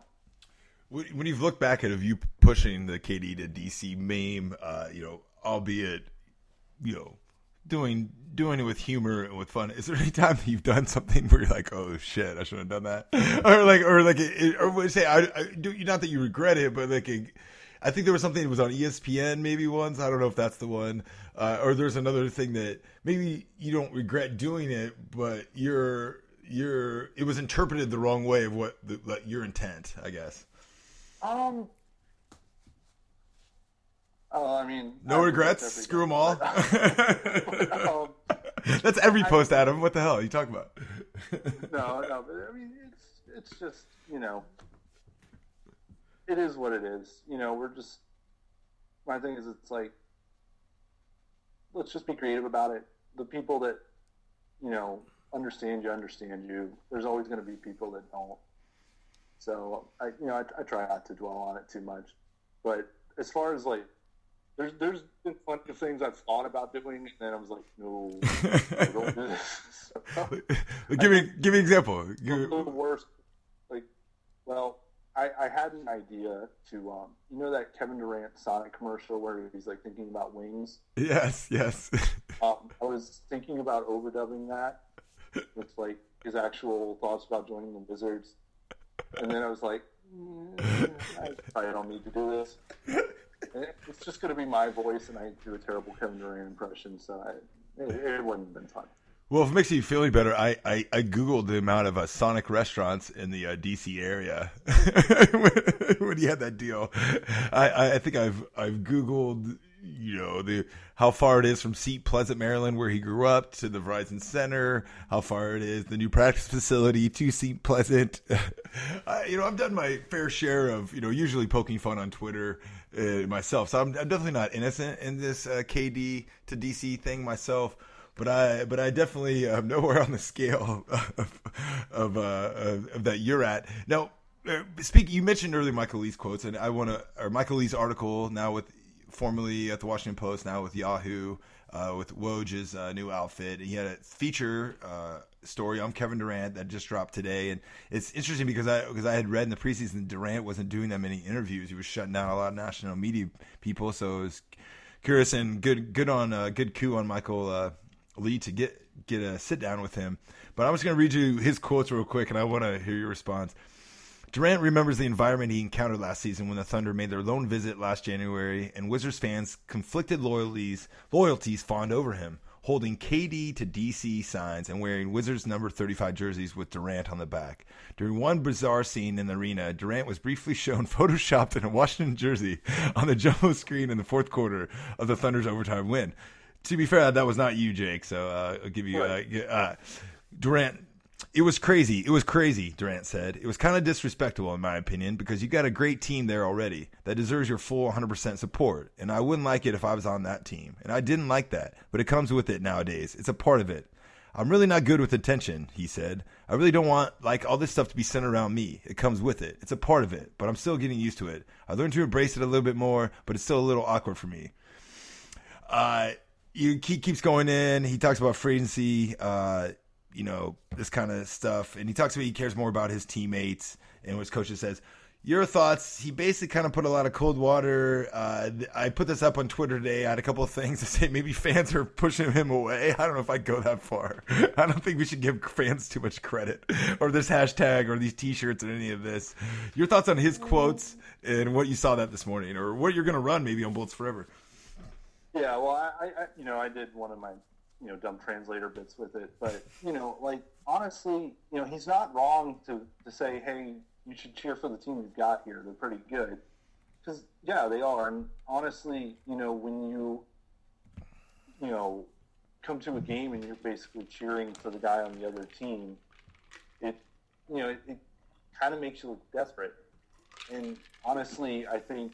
Speaker 4: When you've looked back at of you pushing the KD to DC meme, uh, you know, albeit, you know, doing doing it with humor and with fun, is there any time that you've done something where you're like, oh shit, I shouldn't have done that, <laughs> or like, or like, it, or say, I, I do not that you regret it, but like. It, I think there was something that was on ESPN maybe once. I don't know if that's the one, uh, or there's another thing that maybe you don't regret doing it, but you're you're it was interpreted the wrong way of what the, like your intent, I guess.
Speaker 5: Um. Oh, I mean,
Speaker 4: No
Speaker 5: I
Speaker 4: regrets. Screw them all. <laughs>
Speaker 5: um,
Speaker 4: That's every post, Adam. What the hell are you talking about?
Speaker 5: no, no, but I mean, it's it's just you know, it is what it is. You know, we're just. My thing is, it's like, let's just be creative about it. The people that, you know, understand you, understand you. There's always going to be people that don't. So I, you know, I, I try not to dwell on it too much. But as far as like, there's there's been plenty of things I've thought about doing, and then I was like, no, I don't do this. So, <laughs>
Speaker 4: give me give me an example. Give-
Speaker 5: the worst. Like, well, I, I had an idea to, um, you know, that Kevin Durant Sonic commercial where he's like thinking about wings.
Speaker 4: yes, yes. <laughs>
Speaker 5: Um, I was thinking about overdubbing that with like his actual thoughts about joining the Wizards, and then I was like, mm, I probably don't need to do this. And It's just going to be my voice, and I do a terrible Kevin Durant impression, so I, it, it wouldn't have been fun.
Speaker 4: Well, if it makes you feel any better, I, I, I googled the amount of uh, Sonic restaurants in the uh, DC area <laughs> when, when he had that deal. I, I, I think I've I've googled you know the how far it is from Seat Pleasant, Maryland, where he grew up, to the Verizon Center. How far it is the new practice facility to Seat Pleasant. <laughs> I, you know, I've done my fair share of you know usually poking fun on Twitter uh, myself, so I'm, I'm definitely not innocent in this uh, KD to DC thing myself but I but I definitely am <laughs> nowhere on the scale of of, uh, of, of that you're at. Now, uh, speak. You mentioned earlier Michael Lee's quotes, and I want to or Michael Lee's article now with formerly at the Washington Post, now with Yahoo, uh, with Woj's uh, new outfit. He had a feature uh, story on Kevin Durant that just dropped today, and it's interesting because I because I had read in the preseason Durant wasn't doing that many interviews. He was shutting down a lot of national media people, so it was curious and good good on uh, good coup on Michael uh, Lee to get get a sit down with him. But I'm just going to read you his quotes real quick, and I want to hear your response. Durant remembers the environment he encountered last season when the Thunder made their lone visit last January, and Wizards fans conflicted loyalties loyalties fawned over him, holding KD to DC signs and wearing Wizards number 35 jerseys with Durant on the back. During one bizarre scene in the arena, Durant was briefly shown <laughs> photoshopped in a Washington jersey on the jumbo screen in the fourth quarter of the Thunder's overtime win. To be fair, that was not you, Jake. So uh, I'll give you uh, uh, Durant. It was crazy. It was crazy, Durant said. It was kind of disrespectful, in my opinion, because you got a great team there already that deserves your full 100% support. And I wouldn't like it if I was on that team. And I didn't like that, but it comes with it nowadays. It's a part of it. I'm really not good with attention, he said. I really don't want like all this stuff to be centered around me. It comes with it. It's a part of it, but I'm still getting used to it. I learned to embrace it a little bit more, but it's still a little awkward for me. Uh, he keeps going in. He talks about free agency, uh, you know, this kind of stuff, and he talks about he cares more about his teammates. And what his coach says, "Your thoughts?" He basically kind of put a lot of cold water. Uh, I put this up on Twitter today. I had a couple of things <laughs> to say. Maybe fans are pushing him away. I don't know if I go that far. <laughs> I don't think we should give fans too much credit, <laughs> or this hashtag, or these T-shirts, or any of this. Your thoughts on his quotes and what you saw that this morning, or what you're going to run maybe on Bullets Forever.
Speaker 5: Yeah, well, I, I, you know, I did one of my, you know, dumb translator bits with it, but you know, like honestly, you know, he's not wrong to to say, hey, you should cheer for the team you've got here. They're pretty good, because yeah, they are. And honestly, you know, when you, you know, come to a game and you're basically cheering for the guy on the other team, it you know it, it kind of makes you look desperate. And honestly, I think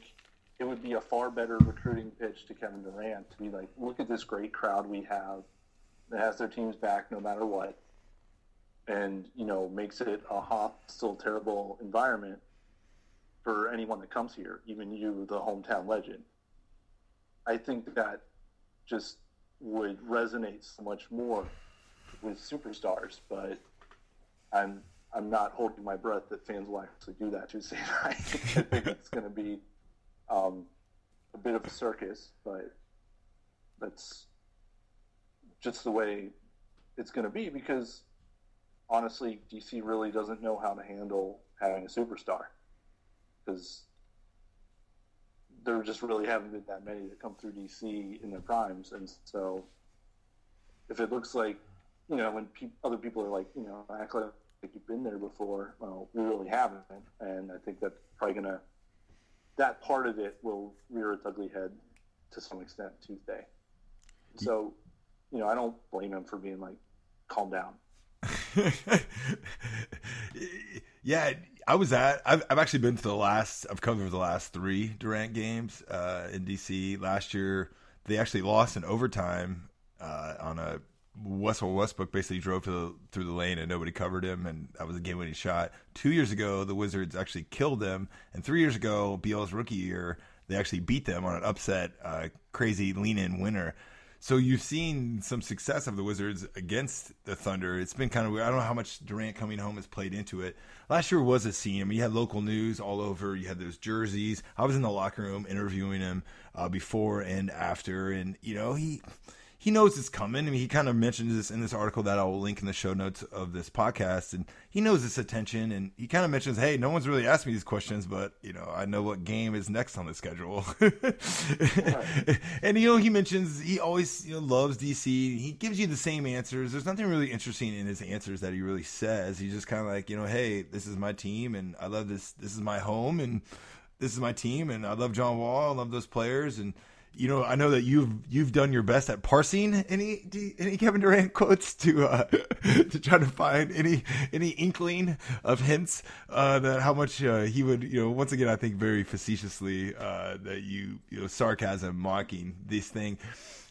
Speaker 5: it would be a far better recruiting pitch to Kevin Durant to be like, look at this great crowd we have that has their teams back no matter what, and you know makes it a hostile, terrible environment for anyone that comes here, even you, the hometown legend. I think that just would resonate so much more with superstars, but I'm I'm not holding my breath that fans will actually do that Tuesday night. <laughs> I think it's going to be um, a bit of a circus, but that's just the way it's going to be because honestly, DC really doesn't know how to handle having a superstar. Because there just really haven't been that many that come through DC in their primes, and so if it looks like you know when pe- other people are like you know act like you've been there before, well, we really haven't, and I think that's probably gonna that part of it will rear its ugly head to some extent Tuesday. So, you know, I don't blame him for being like, calm down. <laughs>
Speaker 4: yeah, I was at. I've, I've actually been to the last. I've covered the last three Durant games uh, in DC. Last year, they actually lost in overtime uh, on a Westbrook. Westbrook basically drove the, through the lane and nobody covered him, and that was a game-winning shot. Two years ago, the Wizards actually killed them, and three years ago, Beal's rookie year, they actually beat them on an upset, uh, crazy lean-in winner. So you've seen some success of the Wizards against the Thunder. It's been kind of weird. I don't know how much Durant coming home has played into it. Last year was a scene. I mean, you had local news all over. You had those jerseys. I was in the locker room interviewing him uh, before and after, and you know he he knows it's coming. I mean, he kind of mentions this in this article that I will link in the show notes of this podcast, and he knows this attention. And he kind of mentions, "Hey, no one's really asked me these questions, but you know, I know what game is next on the schedule." <laughs> and you know, he mentions he always you know loves DC. He gives you the same answers. There's nothing really interesting in his answers that he really says. He's just kind of like, you know, "Hey, this is my team, and I love this. This is my home, and this is my team, and I love John Wall. I love those players, and." You know, I know that you've you've done your best at parsing any any Kevin Durant <laughs> quotes to uh, <laughs> to try to find any any inkling of hints uh, that how much uh, he would you know once again I think very facetiously uh, that you you know sarcasm mocking this thing.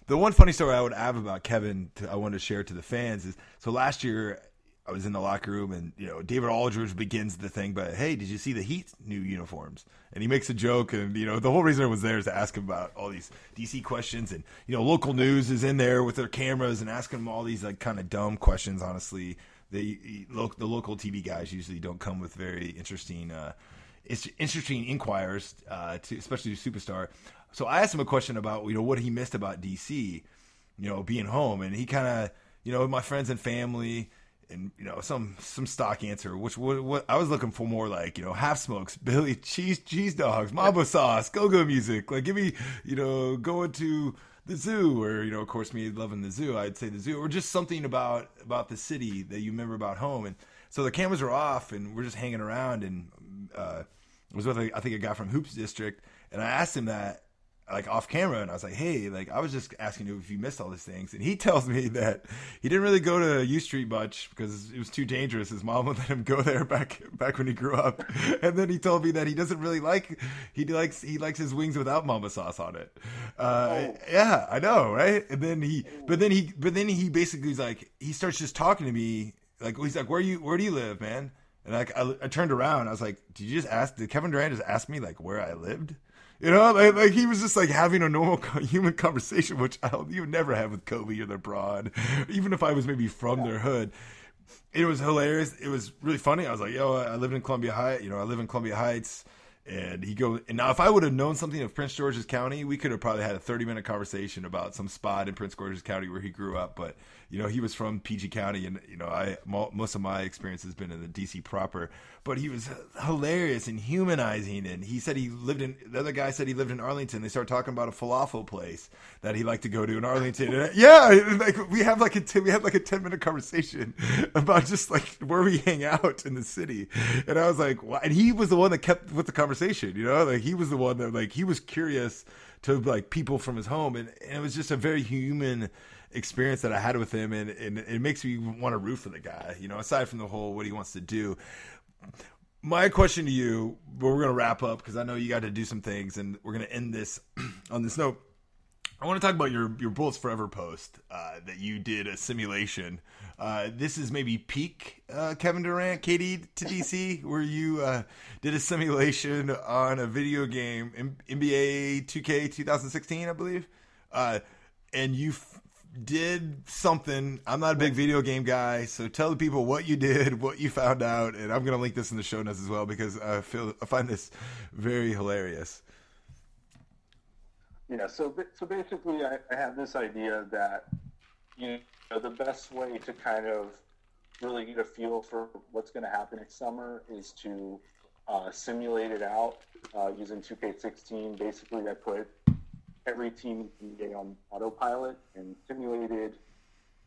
Speaker 4: The one funny story I would have about Kevin to, I wanted to share to the fans is so last year I was in the locker room and you know David Aldridge begins the thing, but hey, did you see the Heat new uniforms? And he makes a joke, and you know the whole reason I was there is to ask him about all these DC questions, and you know local news is in there with their cameras and asking him all these like kind of dumb questions. Honestly, the the local TV guys usually don't come with very interesting. Uh, interesting inquires uh, to especially to superstar. So I asked him a question about you know what he missed about DC, you know being home, and he kind of you know my friends and family and you know some some stock answer, which what, what I was looking for more like you know half smokes, Billy cheese cheese dogs, mambo sauce, go go music. Like give me you know going to the zoo or you know of course me loving the zoo, I'd say the zoo or just something about about the city that you remember about home. And so the cameras were off and we're just hanging around and uh, I was with a, I think a guy from Hoops District and I asked him that like off camera and I was like, hey, like I was just asking you if you missed all these things. And he <laughs> tells me that he didn't really go to U Street much because it was too dangerous. His mom would let him go there back back when he grew up. <laughs> And then he told me that he doesn't really like he likes he likes his wings without mambo sauce on it. Uh,
Speaker 5: Oh.
Speaker 4: yeah, I know, right? And then he but then he but then he basically is like he starts just talking to me like he's like, Where you where do you live, man? And like I, I turned around, I was like, "Did you just ask? Did Kevin Durant just ask me like where I lived?" You know, like, like he was just like having a normal <laughs> human conversation, which I'll, you would never have with Kobe or LeBron, even if I was maybe from their hood. It was hilarious. It was really funny. I was like, "Yo, I live in Columbia Heights. You know, I live in Columbia Heights." And he goes, and now if I would have known something of Prince George's County, we could have probably had a 30 minute conversation about some spot in Prince George's County where he grew up. But, you know, he was from PG County and, you know, I, most of my experience has been in the DC proper, but he was hilarious and humanizing. And he said he lived in, the other guy said he lived in Arlington. They started talking about a falafel place that he liked to go to in Arlington. And, uh, yeah. Like we have like a, t- we have like a 10 minute conversation <laughs> about just like where we hang out in the city. And I was like. And he was the one that kept with the conversation conversation. You know, like he was the one that like he was curious to like people from his home, and, and it was just a very human experience that I had with him, and, and it makes me want to root for the guy. You know, aside from the whole what he wants to do. My question to you, but we're gonna wrap up because I know you got to do some things, and we're gonna end this <clears throat> on this note. I want to talk about your your Bullets Forever post uh, that you did a simulation. Uh, this is maybe peak uh, Kevin Durant, KD to DC, <laughs> where you uh, did a simulation on a video game, NBA 2K 2016, I believe, uh, and you did something. I'm not a big video game guy, so tell the people what you did, what you found out, and I'm gonna link this in the show notes as well because I feel I find this very hilarious.
Speaker 5: Yeah, so so basically, I, I have this idea that you know the best way to kind of really get a feel for what's going to happen next summer is to uh, simulate it out uh, using 2K16. Basically, I put every team in the NBA on autopilot and simulated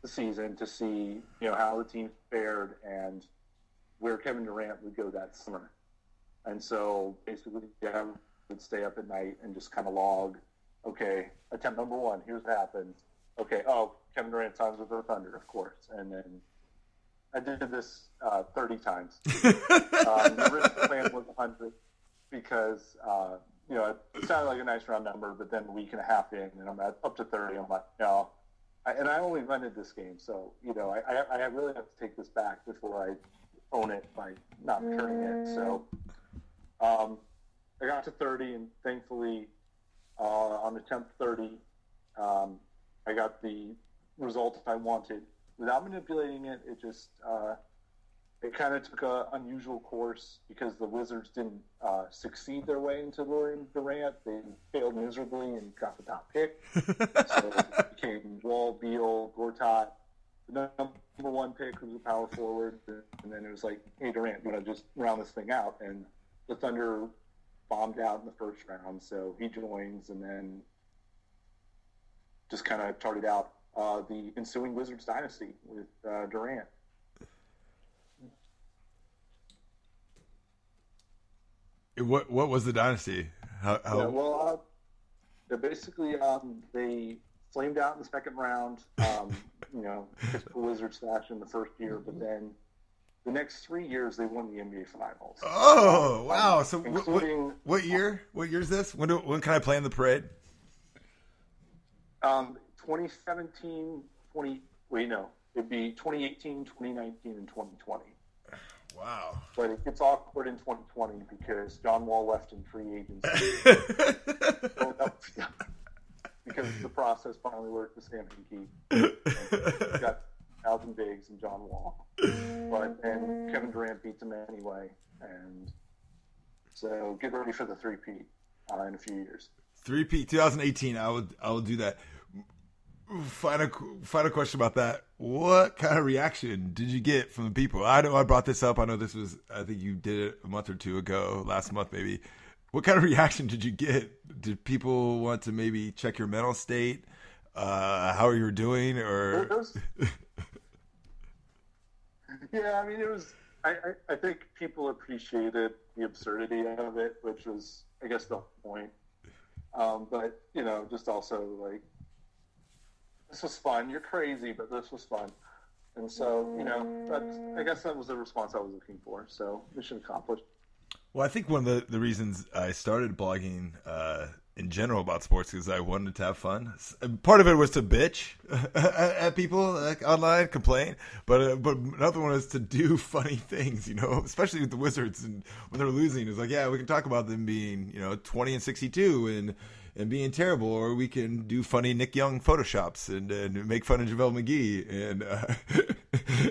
Speaker 5: the season to see you know how the team fared and where Kevin Durant would go that summer. And so basically, yeah, would stay up at night and just kind of log. Okay, attempt number one. Here's what happened. Okay, oh, Kevin Durant times with the Thunder, of course. And then I did this uh, 30 times. um, <laughs> the risk plan was 100 because, uh, you know, it sounded like a nice round number, but then a week and a half in, and I'm at up to 30. I'm like, no. I, and I only rented this game, so, you know, I, I, I really have to take this back before I own it by not returning it. So um, I got to 30, and thankfully, uh, on attempt 30, um, I got the result I wanted without manipulating it. It just uh, it kind of took an unusual course because the Wizards didn't uh, succeed their way into luring Durant. They failed miserably and got the top pick. <laughs> so it became Wall, Beal, Gortat. The number one pick was a power forward, and then it was like, hey Durant, you want to just round this thing out? And the Thunder bombed out in the first round, so he joins, and then just kind of charted out uh, the ensuing Wizards dynasty with uh, Durant.
Speaker 4: What what was the dynasty? How, how
Speaker 5: Yeah, well, uh, basically um, they flamed out in the second round. Um, <laughs> you know, typical Wizards fashion the first year, but then the next three years they won the NBA Finals.
Speaker 4: Oh wow! So what, what, what year? What year is this? When do, when can I play in the parade?
Speaker 5: Um, 2017, 20, wait, no, it'd be 2018, 2019, and 2020.
Speaker 4: Wow!
Speaker 5: But it gets awkward in 2020 because John Wall left in free agency. <laughs> because the process finally worked with Sam Hinkie. Got Alvin Biggs and John Wall. But then Kevin Durant beats him anyway. And so get ready for the three-peat uh, in a few years.
Speaker 4: Three P 2018. I would I will do that. Final final question about that. What kind of reaction did you get from the people? I know I brought this up. I know this was I think you did it a month or two ago, last month maybe. What kind of <laughs> reaction did you get? Did people want to maybe check your mental state? Uh, how you were doing, or
Speaker 5: yeah, I mean, it was. I, I, I think people appreciated the absurdity of it, which was, I guess, the point. Um, but you know, just also like this was fun. You're crazy, but this was fun. And so, you know, that's, I guess that was the response I was looking for. So, mission accomplished.
Speaker 4: Well, I think one of the, the reasons I started blogging uh, in general about sports is I wanted to have fun. Part of it was to bitch <laughs> at, people like online, complain, but uh, but another one is to do <laughs> funny things. You know, especially with the Wizards and when they're losing, it's like yeah, we can talk about them being you know twenty and sixty two and. And being terrible, or we can do funny Nick Young photoshops and, and make fun of JaVale McGee and uh, <laughs>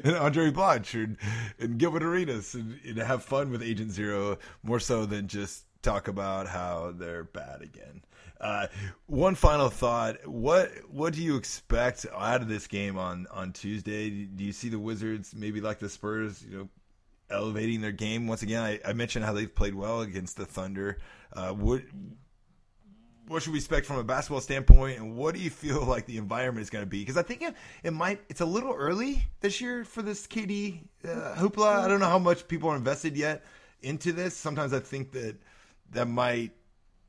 Speaker 4: and Andray Blatche and, and Gilbert Arenas and, and have fun with Agent Zero more so than just talk about how they're bad again. Uh, one final thought: what what do you expect out of this game on on Tuesday? Do you see the Wizards maybe like the Spurs? You know, elevating their game once again. I, I mentioned how they've played well against the Thunder. Uh, what what should we expect from a basketball standpoint, and what do you feel <laughs> like the environment is going to be? Because I think it, it might it's a little early this year for this KD uh, hoopla. I don't know how much people are invested yet into this. Sometimes I think that that might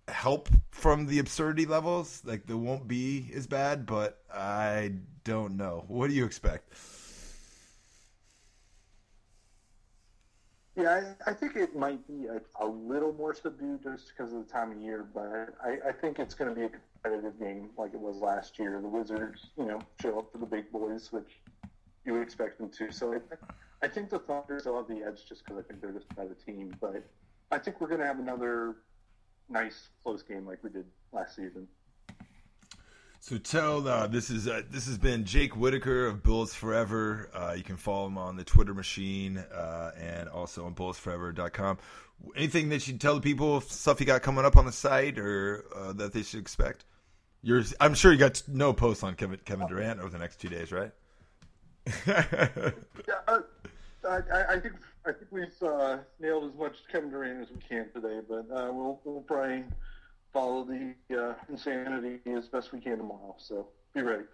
Speaker 4: help from the absurdity levels. Like they won't be as bad, but I don't know. What do you expect?
Speaker 5: Yeah, I, I think it might be a, a little more subdued just because of the time of year, but I, I think it's going to be a competitive game like it was last year. The Wizards, you know, show up for the big boys, which you would expect them to. So I, I think the Thunder still have the edge just because I think they're just a better team. But I think we're going to have another nice close game like we did last season.
Speaker 4: So tell uh, this is uh, this has been Jake Whitacre of Bullets Forever. Uh, you can follow him on the Twitter machine uh, and also on bulletsforever.com. Anything that you tell the people stuff you got coming up on the site or uh, that they should expect? You're, I'm sure you got no posts on Kevin Kevin Durant over the next two days, right? <laughs>
Speaker 5: Yeah, I, I- think I think we've uh, nailed as much Kevin Durant as we can today, but we'll we'll probably follow the uh, insanity as best we can tomorrow. So be ready.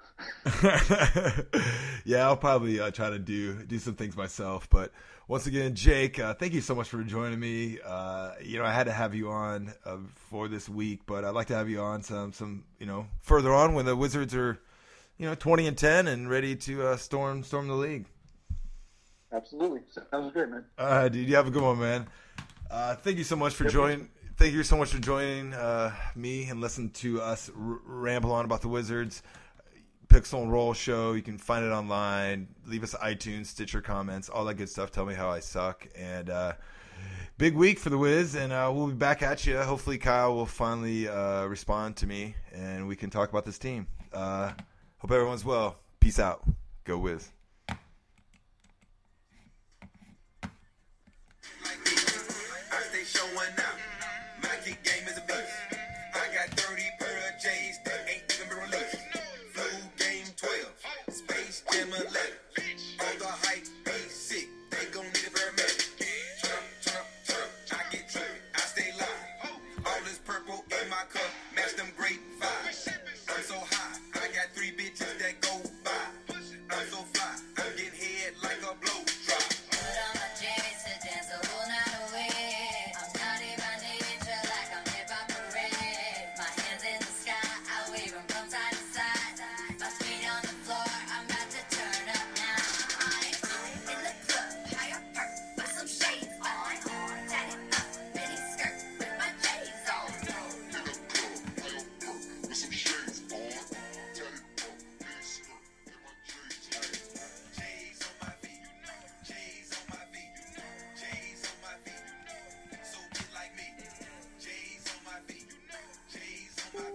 Speaker 5: <laughs>
Speaker 4: yeah, I'll probably uh, try to do do some things myself. But once again, Jake, uh, thank you so much for joining me. Uh, you know, I had to have you on uh, for this week, but I'd like to have you on some some you know further on when the Wizards are you know twenty and ten and ready to uh, storm storm the league.
Speaker 5: Absolutely, sounds great, man.
Speaker 4: Uh, dude, you have a good one, man. Uh, thank you so much for joining. Thank you so much for joining uh, me and listening to us r- ramble on about the Wizards. Pixel and Roll Show. You can find it online. Leave us iTunes, Stitcher comments, all that good stuff. Tell me how I suck. And uh, big week for the Wiz, and uh, we'll be back at you. Hopefully, Kyle will finally uh, respond to me, and we can talk about this team. Uh, hope everyone's well. Peace out. Go Wiz.